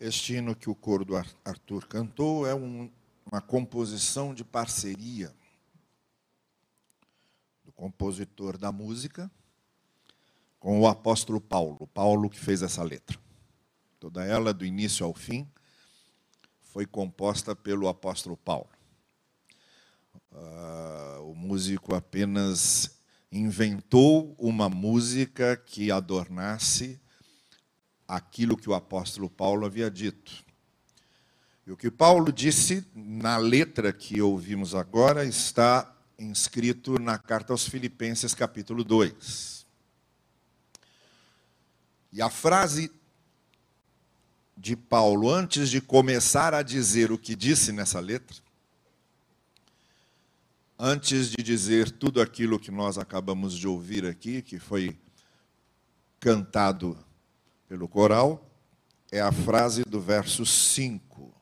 Este hino que o coro do Arthur cantou é um, uma composição de parceria do compositor da música com o apóstolo Paulo, Paulo que fez essa letra. Toda ela, do início ao fim, foi composta pelo apóstolo Paulo. Uh, o músico apenas inventou uma música que adornasse aquilo que o apóstolo Paulo havia dito. E o que Paulo disse na letra que ouvimos agora está inscrito na carta aos Filipenses, capítulo 2. E a frase de Paulo, antes de começar a dizer o que disse nessa letra, antes de dizer tudo aquilo que nós acabamos de ouvir aqui, que foi cantado pelo coral é a frase do verso 5.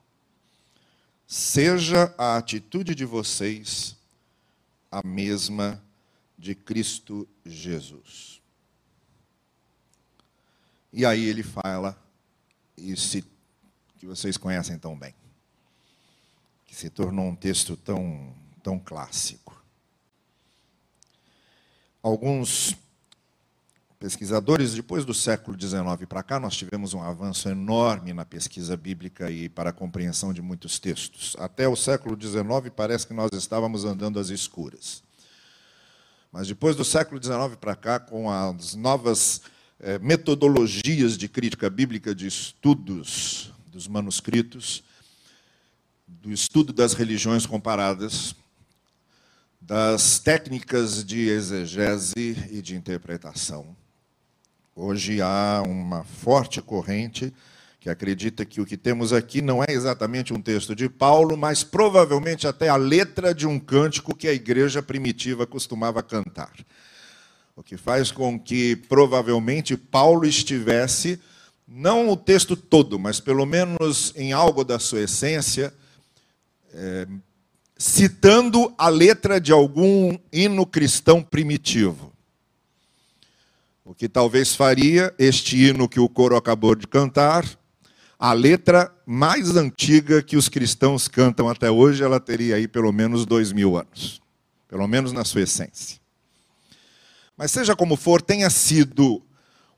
Seja a atitude de vocês a mesma de Cristo Jesus. E aí ele fala esse que vocês conhecem tão bem, que se tornou um texto tão, tão clássico. Alguns pesquisadores, depois do século XIX para cá, nós tivemos um avanço enorme na pesquisa bíblica e para a compreensão de muitos textos. Até o século XIX parece que nós estávamos andando às escuras. Mas depois do século XIX para cá, com as novas eh, metodologias de crítica bíblica, de estudos dos manuscritos, do estudo das religiões comparadas, das técnicas de exegese e de interpretação, Hoje há uma forte corrente que acredita que o que temos aqui não é exatamente um texto de Paulo, mas provavelmente até a letra de um cântico que a igreja primitiva costumava cantar. O que faz com que provavelmente Paulo estivesse, não o texto todo, mas pelo menos em algo da sua essência, é, citando a letra de algum hino cristão primitivo. O que talvez faria este hino que o coro acabou de cantar, a letra mais antiga que os cristãos cantam até hoje, ela teria aí pelo menos dois mil anos, pelo menos na sua essência. Mas seja como for, tenha sido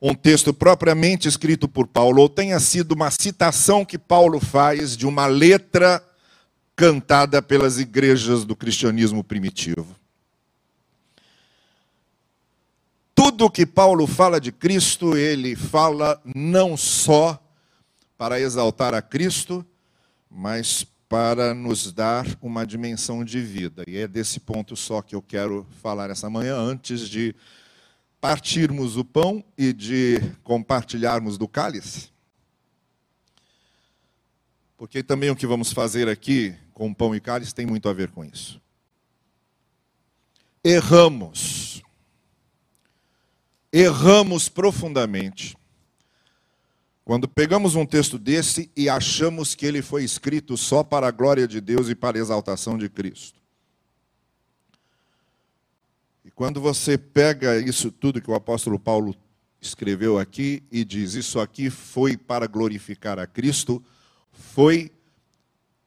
um texto propriamente escrito por Paulo, ou tenha sido uma citação que Paulo faz de uma letra cantada pelas igrejas do cristianismo primitivo. Tudo que Paulo fala de Cristo, ele fala não só para exaltar a Cristo, mas para nos dar uma dimensão de vida. E é desse ponto só que eu quero falar essa manhã, antes de partirmos o pão e de compartilharmos do cálice. Porque também o que vamos fazer aqui com pão e cálice tem muito a ver com isso. Erramos erramos profundamente quando pegamos um texto desse e achamos que ele foi escrito só para a glória de Deus e para a exaltação de Cristo. E quando você pega isso tudo que o apóstolo Paulo escreveu aqui e diz: Isso aqui foi para glorificar a Cristo, foi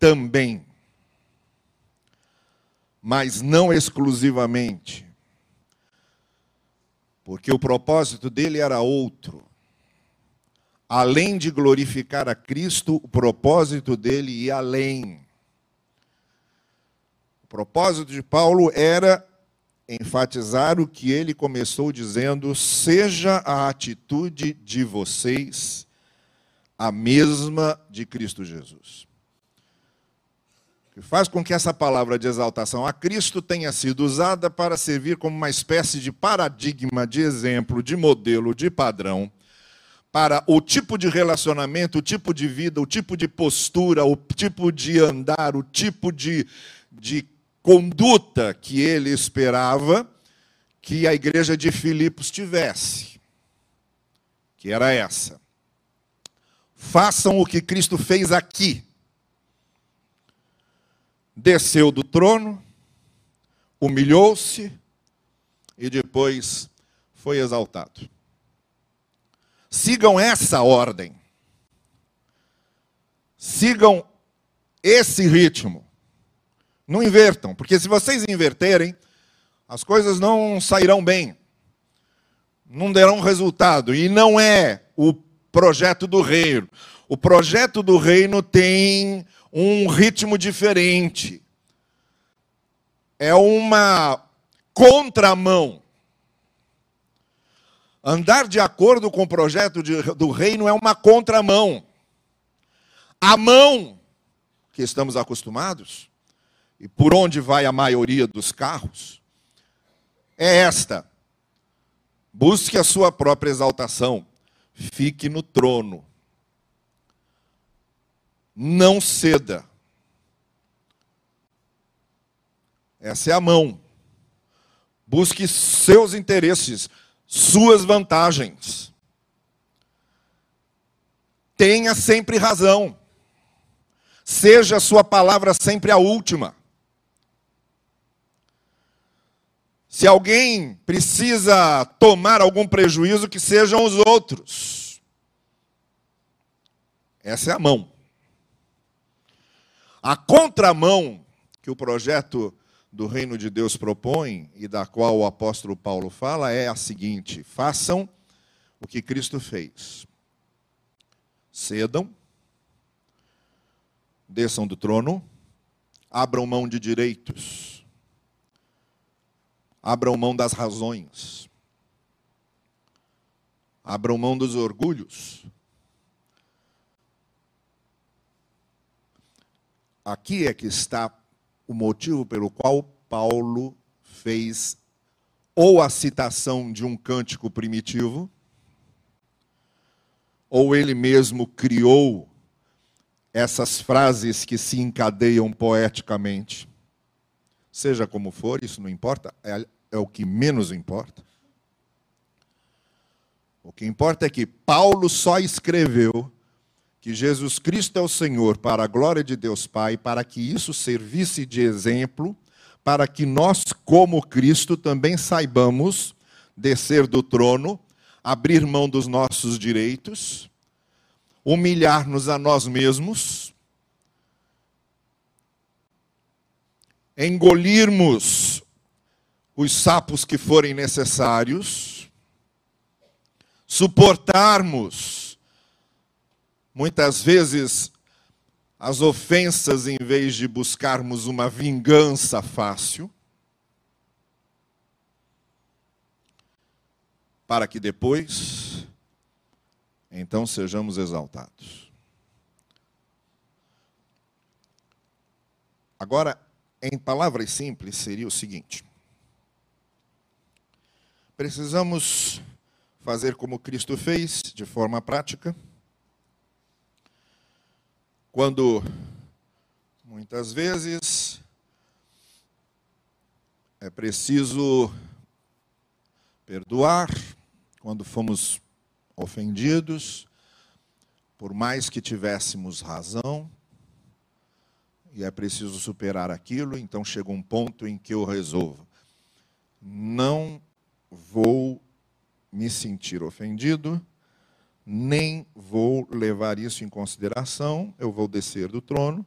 também, mas não exclusivamente porque o propósito dele era outro. Além de glorificar a Cristo, o propósito dele ia além. O propósito de Paulo era enfatizar o que ele começou dizendo: seja a atitude de vocês a mesma de Cristo Jesus que faz com que essa palavra de exaltação a Cristo tenha sido usada para servir como uma espécie de paradigma, de exemplo, de modelo, de padrão, para o tipo de relacionamento, o tipo de vida, o tipo de postura, o tipo de andar, o tipo de, de conduta que ele esperava que a igreja de Filipos tivesse, que era essa. Façam o que Cristo fez aqui desceu do trono, humilhou-se e depois foi exaltado. Sigam essa ordem. sigam esse ritmo. Não invertam, porque se vocês inverterem, as coisas não sairão bem, não derão resultado. E não é o projeto do reino. O projeto do reino tem um ritmo diferente. É uma contramão. Andar de acordo com o projeto de, do reino é uma contramão. A mão que estamos acostumados, e por onde vai a maioria dos carros, é esta: busque a sua própria exaltação, fique no trono, não ceda. Essa é a mão. Busque seus interesses, suas vantagens. Tenha sempre razão. Seja a sua palavra sempre a última. Se alguém precisa tomar algum prejuízo, que sejam os outros. Essa é a mão. A contramão que o projeto do reino de Deus propõe e da qual o apóstolo Paulo fala é a seguinte: façam o que Cristo fez. Cedam desçam do trono, abram mão de direitos, abram mão das razões, abram mão dos orgulhos. Aqui é que está o motivo pelo qual Paulo fez ou a citação de um cântico primitivo, ou ele mesmo criou essas frases que se encadeiam poeticamente. Seja como for, isso não importa, é, é o que menos importa. O que importa é que Paulo só escreveu que Jesus Cristo é o Senhor para a glória de Deus Pai, para que isso servisse de exemplo, para que nós, como Cristo, também saibamos descer do trono, abrir mão dos nossos direitos humilhar-nos a nós mesmos, engolirmos os sapos que forem necessários, suportarmos muitas vezes as ofensas em vez de buscarmos uma vingança fácil, para que depois então sejamos exaltados. Agora, em palavras simples, seria o seguinte: precisamos fazer como Cristo fez, de forma prática, quando muitas vezes é preciso perdoar, quando fomos ofendidos, por mais que tivéssemos razão, e é preciso superar aquilo, então chega um ponto em que eu resolvo. Não vou me sentir ofendido, nem vou levar isso em consideração, eu vou descer do trono,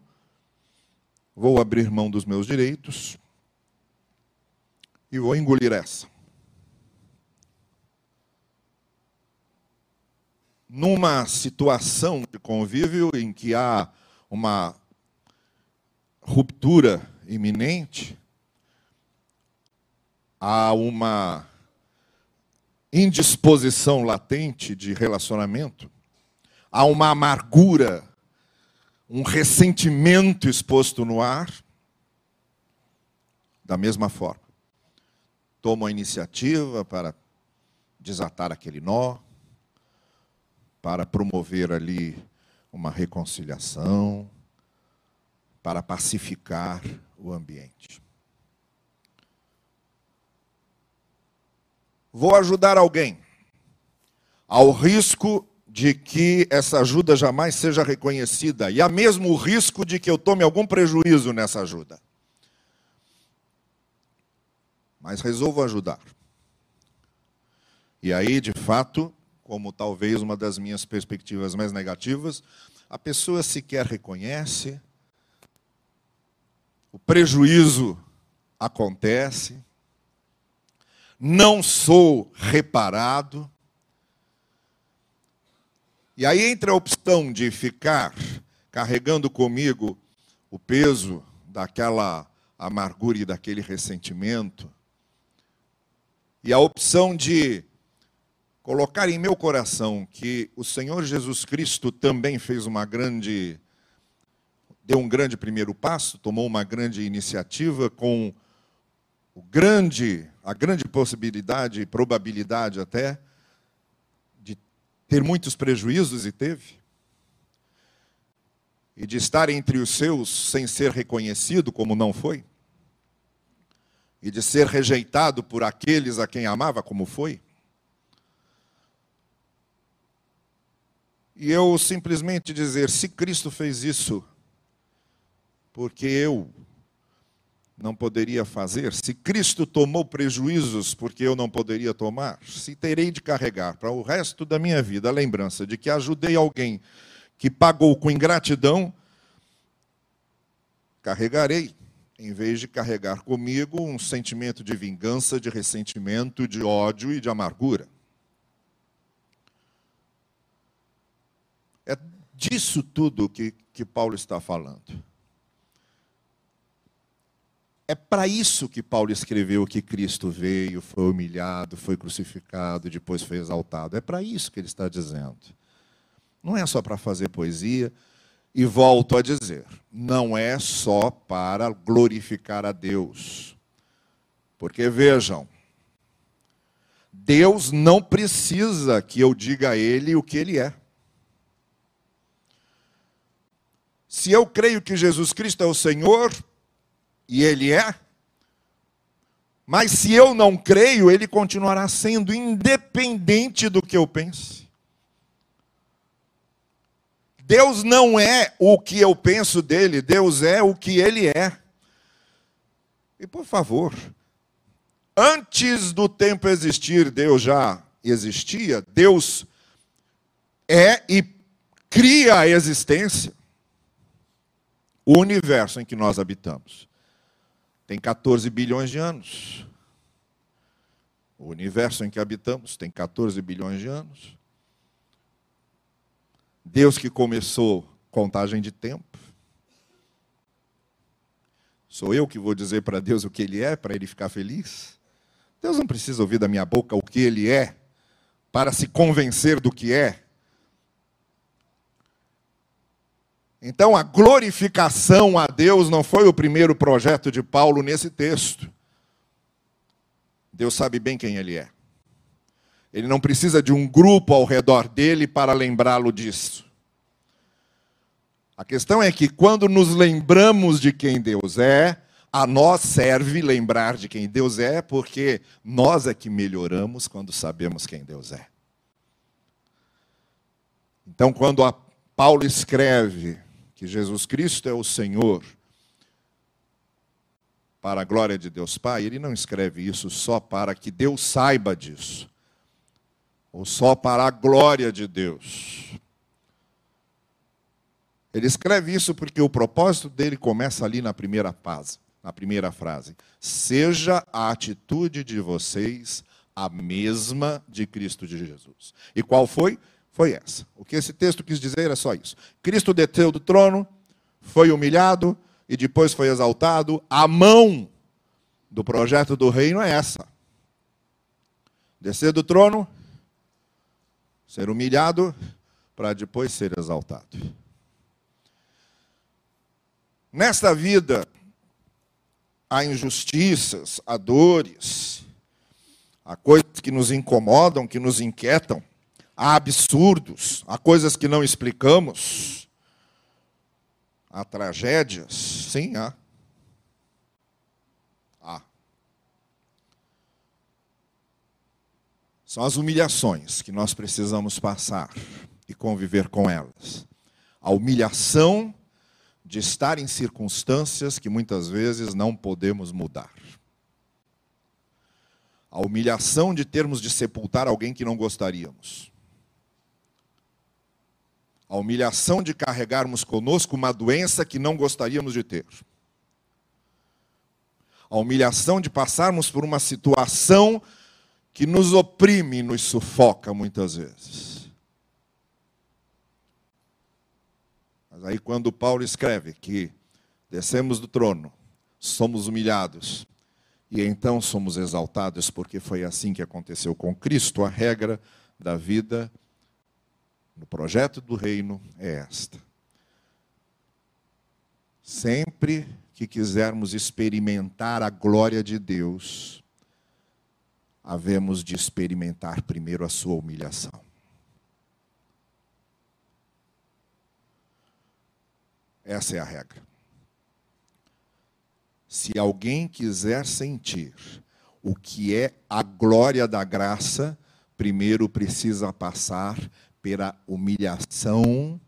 vou abrir mão dos meus direitos. E vou engolir essa. numa situação de convívio em que há uma ruptura iminente, há uma indisposição latente de relacionamento, há uma amargura, um ressentimento exposto no ar, da mesma forma. Tomo a iniciativa para desatar aquele nó, para promover ali uma reconciliação, para pacificar o ambiente. Vou ajudar alguém, ao risco de que essa ajuda jamais seja reconhecida, e há mesmo o risco de que eu tome algum prejuízo nessa ajuda. Mas resolvo ajudar. E aí, de fato, como talvez uma das minhas perspectivas mais negativas, a pessoa sequer reconhece, o prejuízo acontece, não sou reparado. E aí entra a opção de ficar carregando comigo o peso daquela amargura e daquele ressentimento, e a opção de colocar em meu coração que o Senhor Jesus Cristo também fez uma grande deu um grande primeiro passo, tomou uma grande iniciativa com o grande, a grande possibilidade probabilidade até de ter muitos prejuízos e teve. E de estar entre os seus sem ser reconhecido como não foi. E de ser rejeitado por aqueles a quem amava como foi. E eu simplesmente dizer: se Cristo fez isso, porque eu não poderia fazer? Se Cristo tomou prejuízos porque eu não poderia tomar? Se terei de carregar para o resto da minha vida a lembrança de que ajudei alguém que pagou com ingratidão, carregarei, em vez de carregar comigo um sentimento de vingança, de ressentimento, de ódio e de amargura. É disso tudo que, que Paulo está falando. É para isso que Paulo escreveu que Cristo veio, foi humilhado, foi crucificado, depois foi exaltado. É para isso que ele está dizendo. Não é só para fazer poesia. E volto a dizer, não é só para glorificar a Deus. Porque vejam, Deus não precisa que eu diga a Ele o que Ele é. Se eu creio que Jesus Cristo é o Senhor, e ele é. Mas se eu não creio, ele continuará sendo independente do que eu pense. Deus não é o que eu penso dele, Deus é o que ele é. E por favor, antes do tempo existir, Deus já existia, Deus é e cria a existência, o universo em que nós habitamos tem 14 bilhões de anos. O universo em que habitamos tem 14 bilhões de anos. Deus que começou contagem de tempo. Sou eu que vou dizer para Deus o que Ele é, para Ele ficar feliz? Deus não precisa ouvir da minha boca o que Ele é, para se convencer do que é. Então, a glorificação a Deus não foi o primeiro projeto de Paulo nesse texto. Deus sabe bem quem ele é. Ele não precisa de um grupo ao redor dele para lembrá-lo disso. A questão é que quando nos lembramos de quem Deus é, a nós serve lembrar de quem Deus é, porque nós é que melhoramos quando sabemos quem Deus é. Então, quando Paulo escreve que Jesus Cristo é o Senhor, para a glória de Deus Pai, ele não escreve isso só para que Deus saiba disso, ou só para a glória de Deus. Ele escreve isso porque o propósito dele começa ali na primeira fase, na primeira frase. Seja a atitude de vocês a mesma de Cristo de Jesus. E qual foi? Foi essa. O que esse texto quis dizer é só isso. Cristo deteu do trono, foi humilhado e depois foi exaltado. A mão do projeto do reino é essa: descer do trono, ser humilhado, para depois ser exaltado. Nesta vida, há injustiças, há dores, há coisas que nos incomodam, que nos inquietam há absurdos, há coisas que não explicamos, há tragédias, sim, há. Há. São as humilhações que nós precisamos passar e conviver com elas. A humilhação de estar em circunstâncias que muitas vezes não podemos mudar. A humilhação de termos de sepultar alguém que não gostaríamos A humilhação de carregarmos conosco uma doença que não gostaríamos de ter. A humilhação de passarmos por uma situação que nos oprime e nos sufoca muitas vezes. Mas aí, quando Paulo escreve que descemos do trono, somos humilhados e então somos exaltados, porque foi assim que aconteceu com Cristo, a regra da vida no projeto do reino é esta. Sempre que quisermos experimentar a glória de Deus, havemos de experimentar primeiro a sua humilhação. Essa é a regra. Se alguém quiser sentir o que é a glória da graça, primeiro precisa passar pela humilhação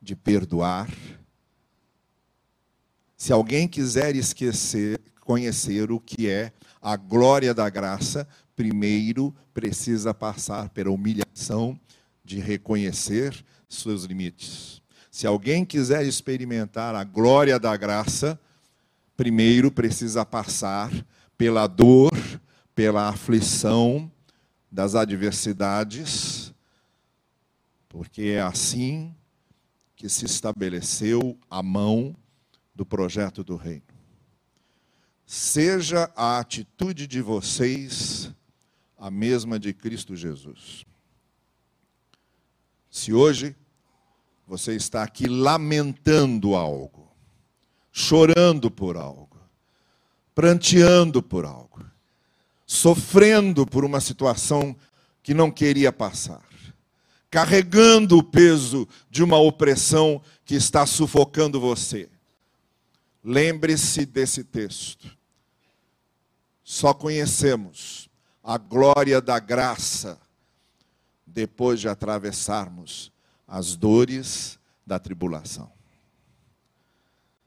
de perdoar. Se alguém quiser esquecer, conhecer o que é a glória da graça, primeiro precisa passar pela humilhação de reconhecer seus limites. Se alguém quiser experimentar a glória da graça, primeiro precisa passar pela dor, pela aflição das adversidades, porque é assim que se estabeleceu a mão do projeto do reino. Seja a atitude de vocês a mesma de Cristo Jesus. Se hoje você está aqui lamentando algo, chorando por algo, pranteando por algo, sofrendo por uma situação que não queria passar, carregando o peso de uma opressão que está sufocando você. Lembre-se desse texto. Só conhecemos a glória da graça depois de atravessarmos as dores da tribulação.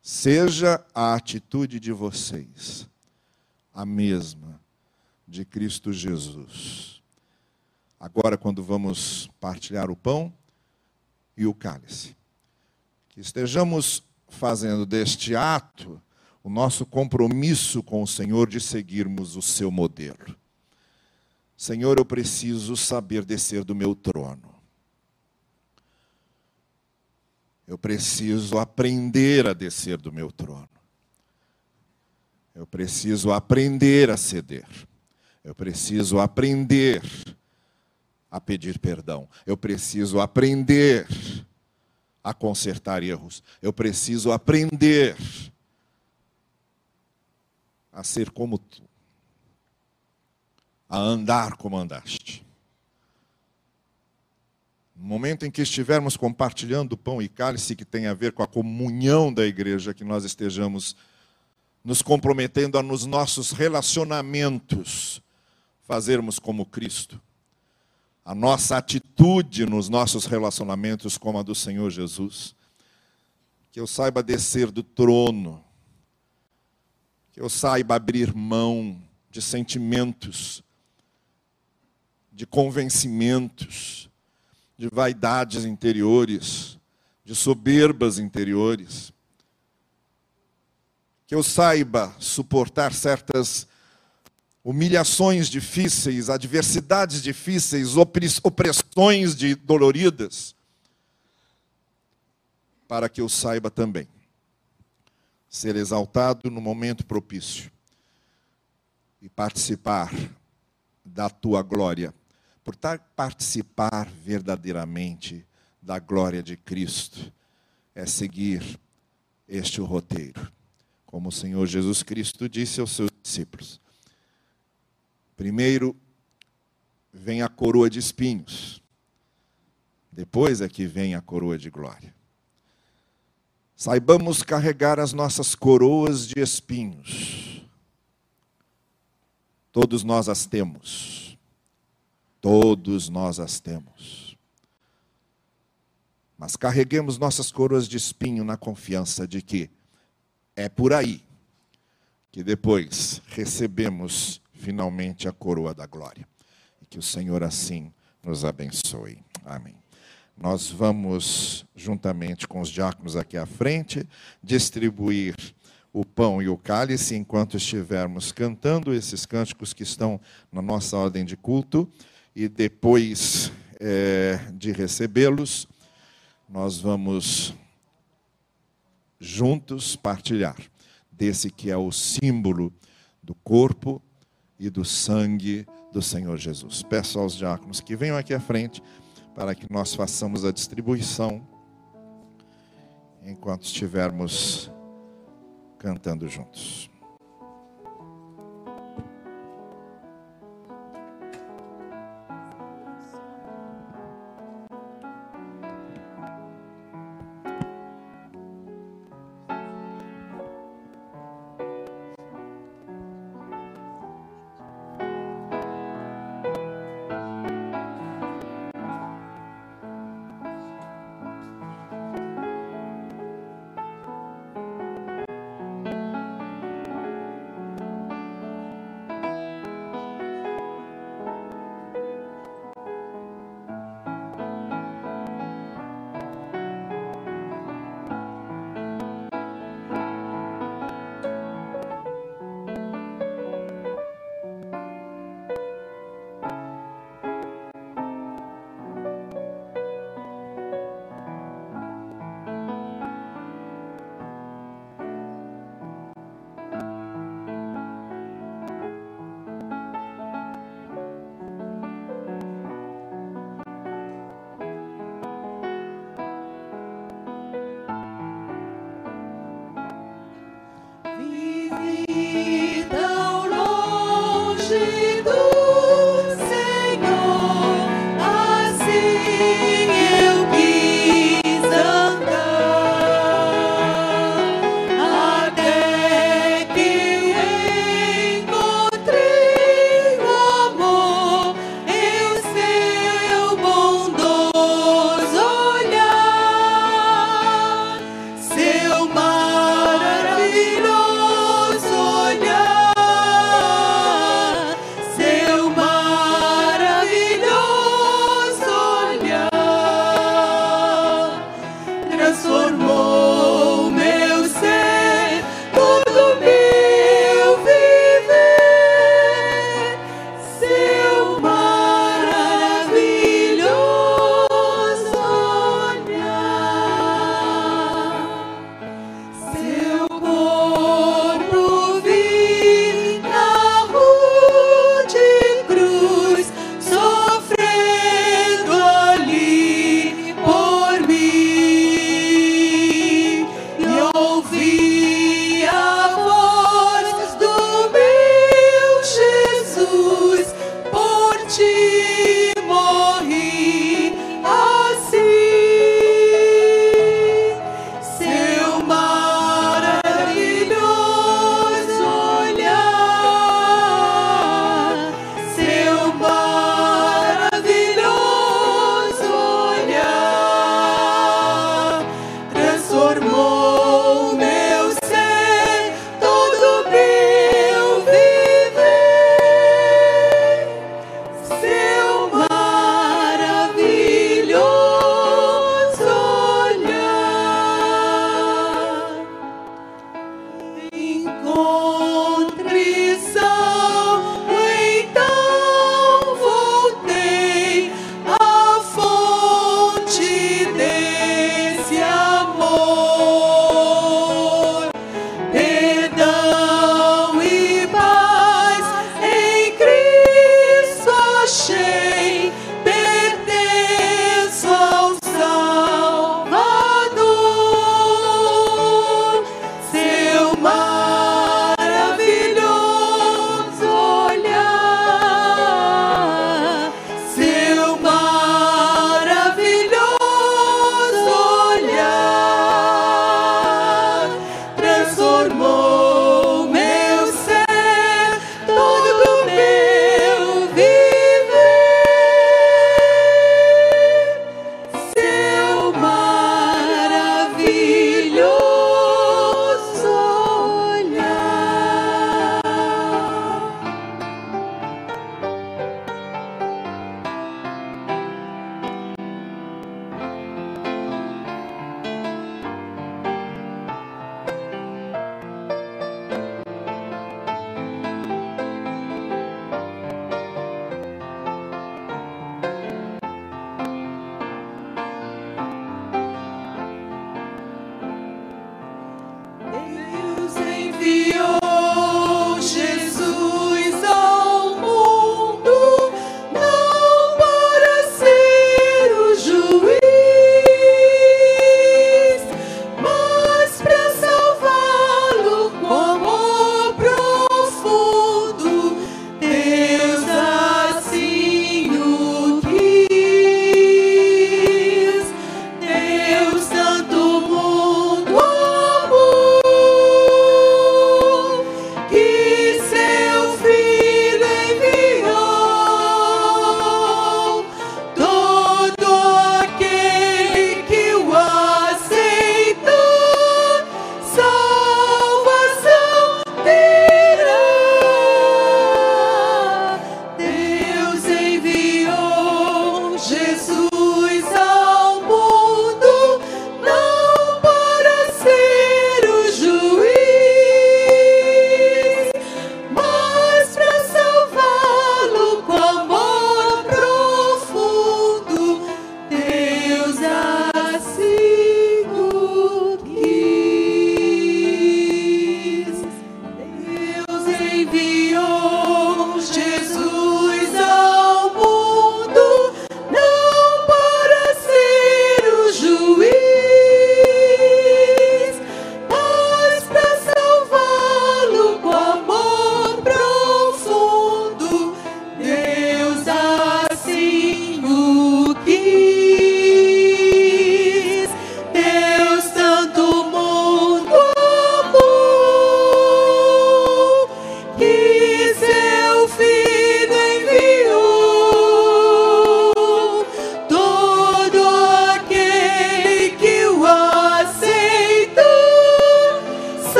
Seja a atitude de vocês a mesma de Cristo Jesus agora quando vamos partilhar o pão e o cálice. Que estejamos fazendo deste ato o nosso compromisso com o Senhor de seguirmos o seu modelo. Senhor, eu preciso saber descer do meu trono. Eu preciso aprender a descer do meu trono. Eu preciso aprender a ceder. Eu preciso aprender a pedir perdão. Eu preciso aprender a consertar erros. Eu preciso aprender a ser como tu, a andar como andaste. No momento em que estivermos compartilhando o pão e cálice que tem a ver com a comunhão da igreja, que nós estejamos nos comprometendo a nos nossos relacionamentos fazermos como Cristo a nossa atitude nos nossos relacionamentos como a do Senhor Jesus. Que eu saiba descer do trono, que eu saiba abrir mão de sentimentos, de convencimentos, de vaidades interiores, de soberbas interiores. Que eu saiba suportar certas humilhações difíceis, adversidades difíceis, opressões de doloridas, para que eu saiba também ser exaltado no momento propício e participar da tua glória, por participar verdadeiramente da glória de Cristo, é seguir este roteiro. Como o Senhor Jesus Cristo disse aos seus discípulos: Primeiro vem a coroa de espinhos. Depois é que vem a coroa de glória. Saibamos carregar as nossas coroas de espinhos. Todos nós as temos. Todos nós as temos. Mas carreguemos nossas coroas de espinho na confiança de que é por aí que depois recebemos finalmente a coroa da glória. E que o Senhor assim nos abençoe. Amém. Nós vamos, juntamente com os diáconos aqui à frente, distribuir o pão e o cálice enquanto estivermos cantando esses cânticos que estão na nossa ordem de culto, e depois é, de recebê-los, nós vamos juntos partilhar desse que é o símbolo do corpo e do sangue do Senhor Jesus. Peço aos diáconos que venham aqui à frente para que nós façamos a distribuição enquanto estivermos cantando juntos.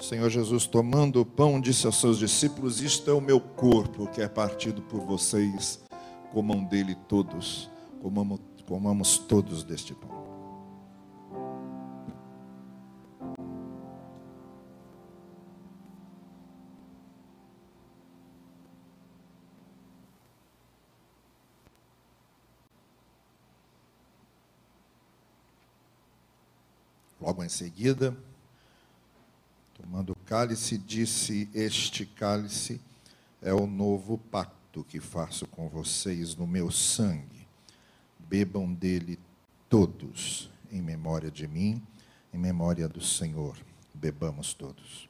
O Senhor Jesus, tomando o pão, disse aos seus discípulos: Isto é o meu corpo que é partido por vocês. Comam dele todos, comamos, comamos todos deste pão. Logo em seguida, cálice, disse: Este cálice é o novo pacto que faço com vocês no meu sangue. Bebam dele todos, em memória de mim, em memória do Senhor. Bebamos todos.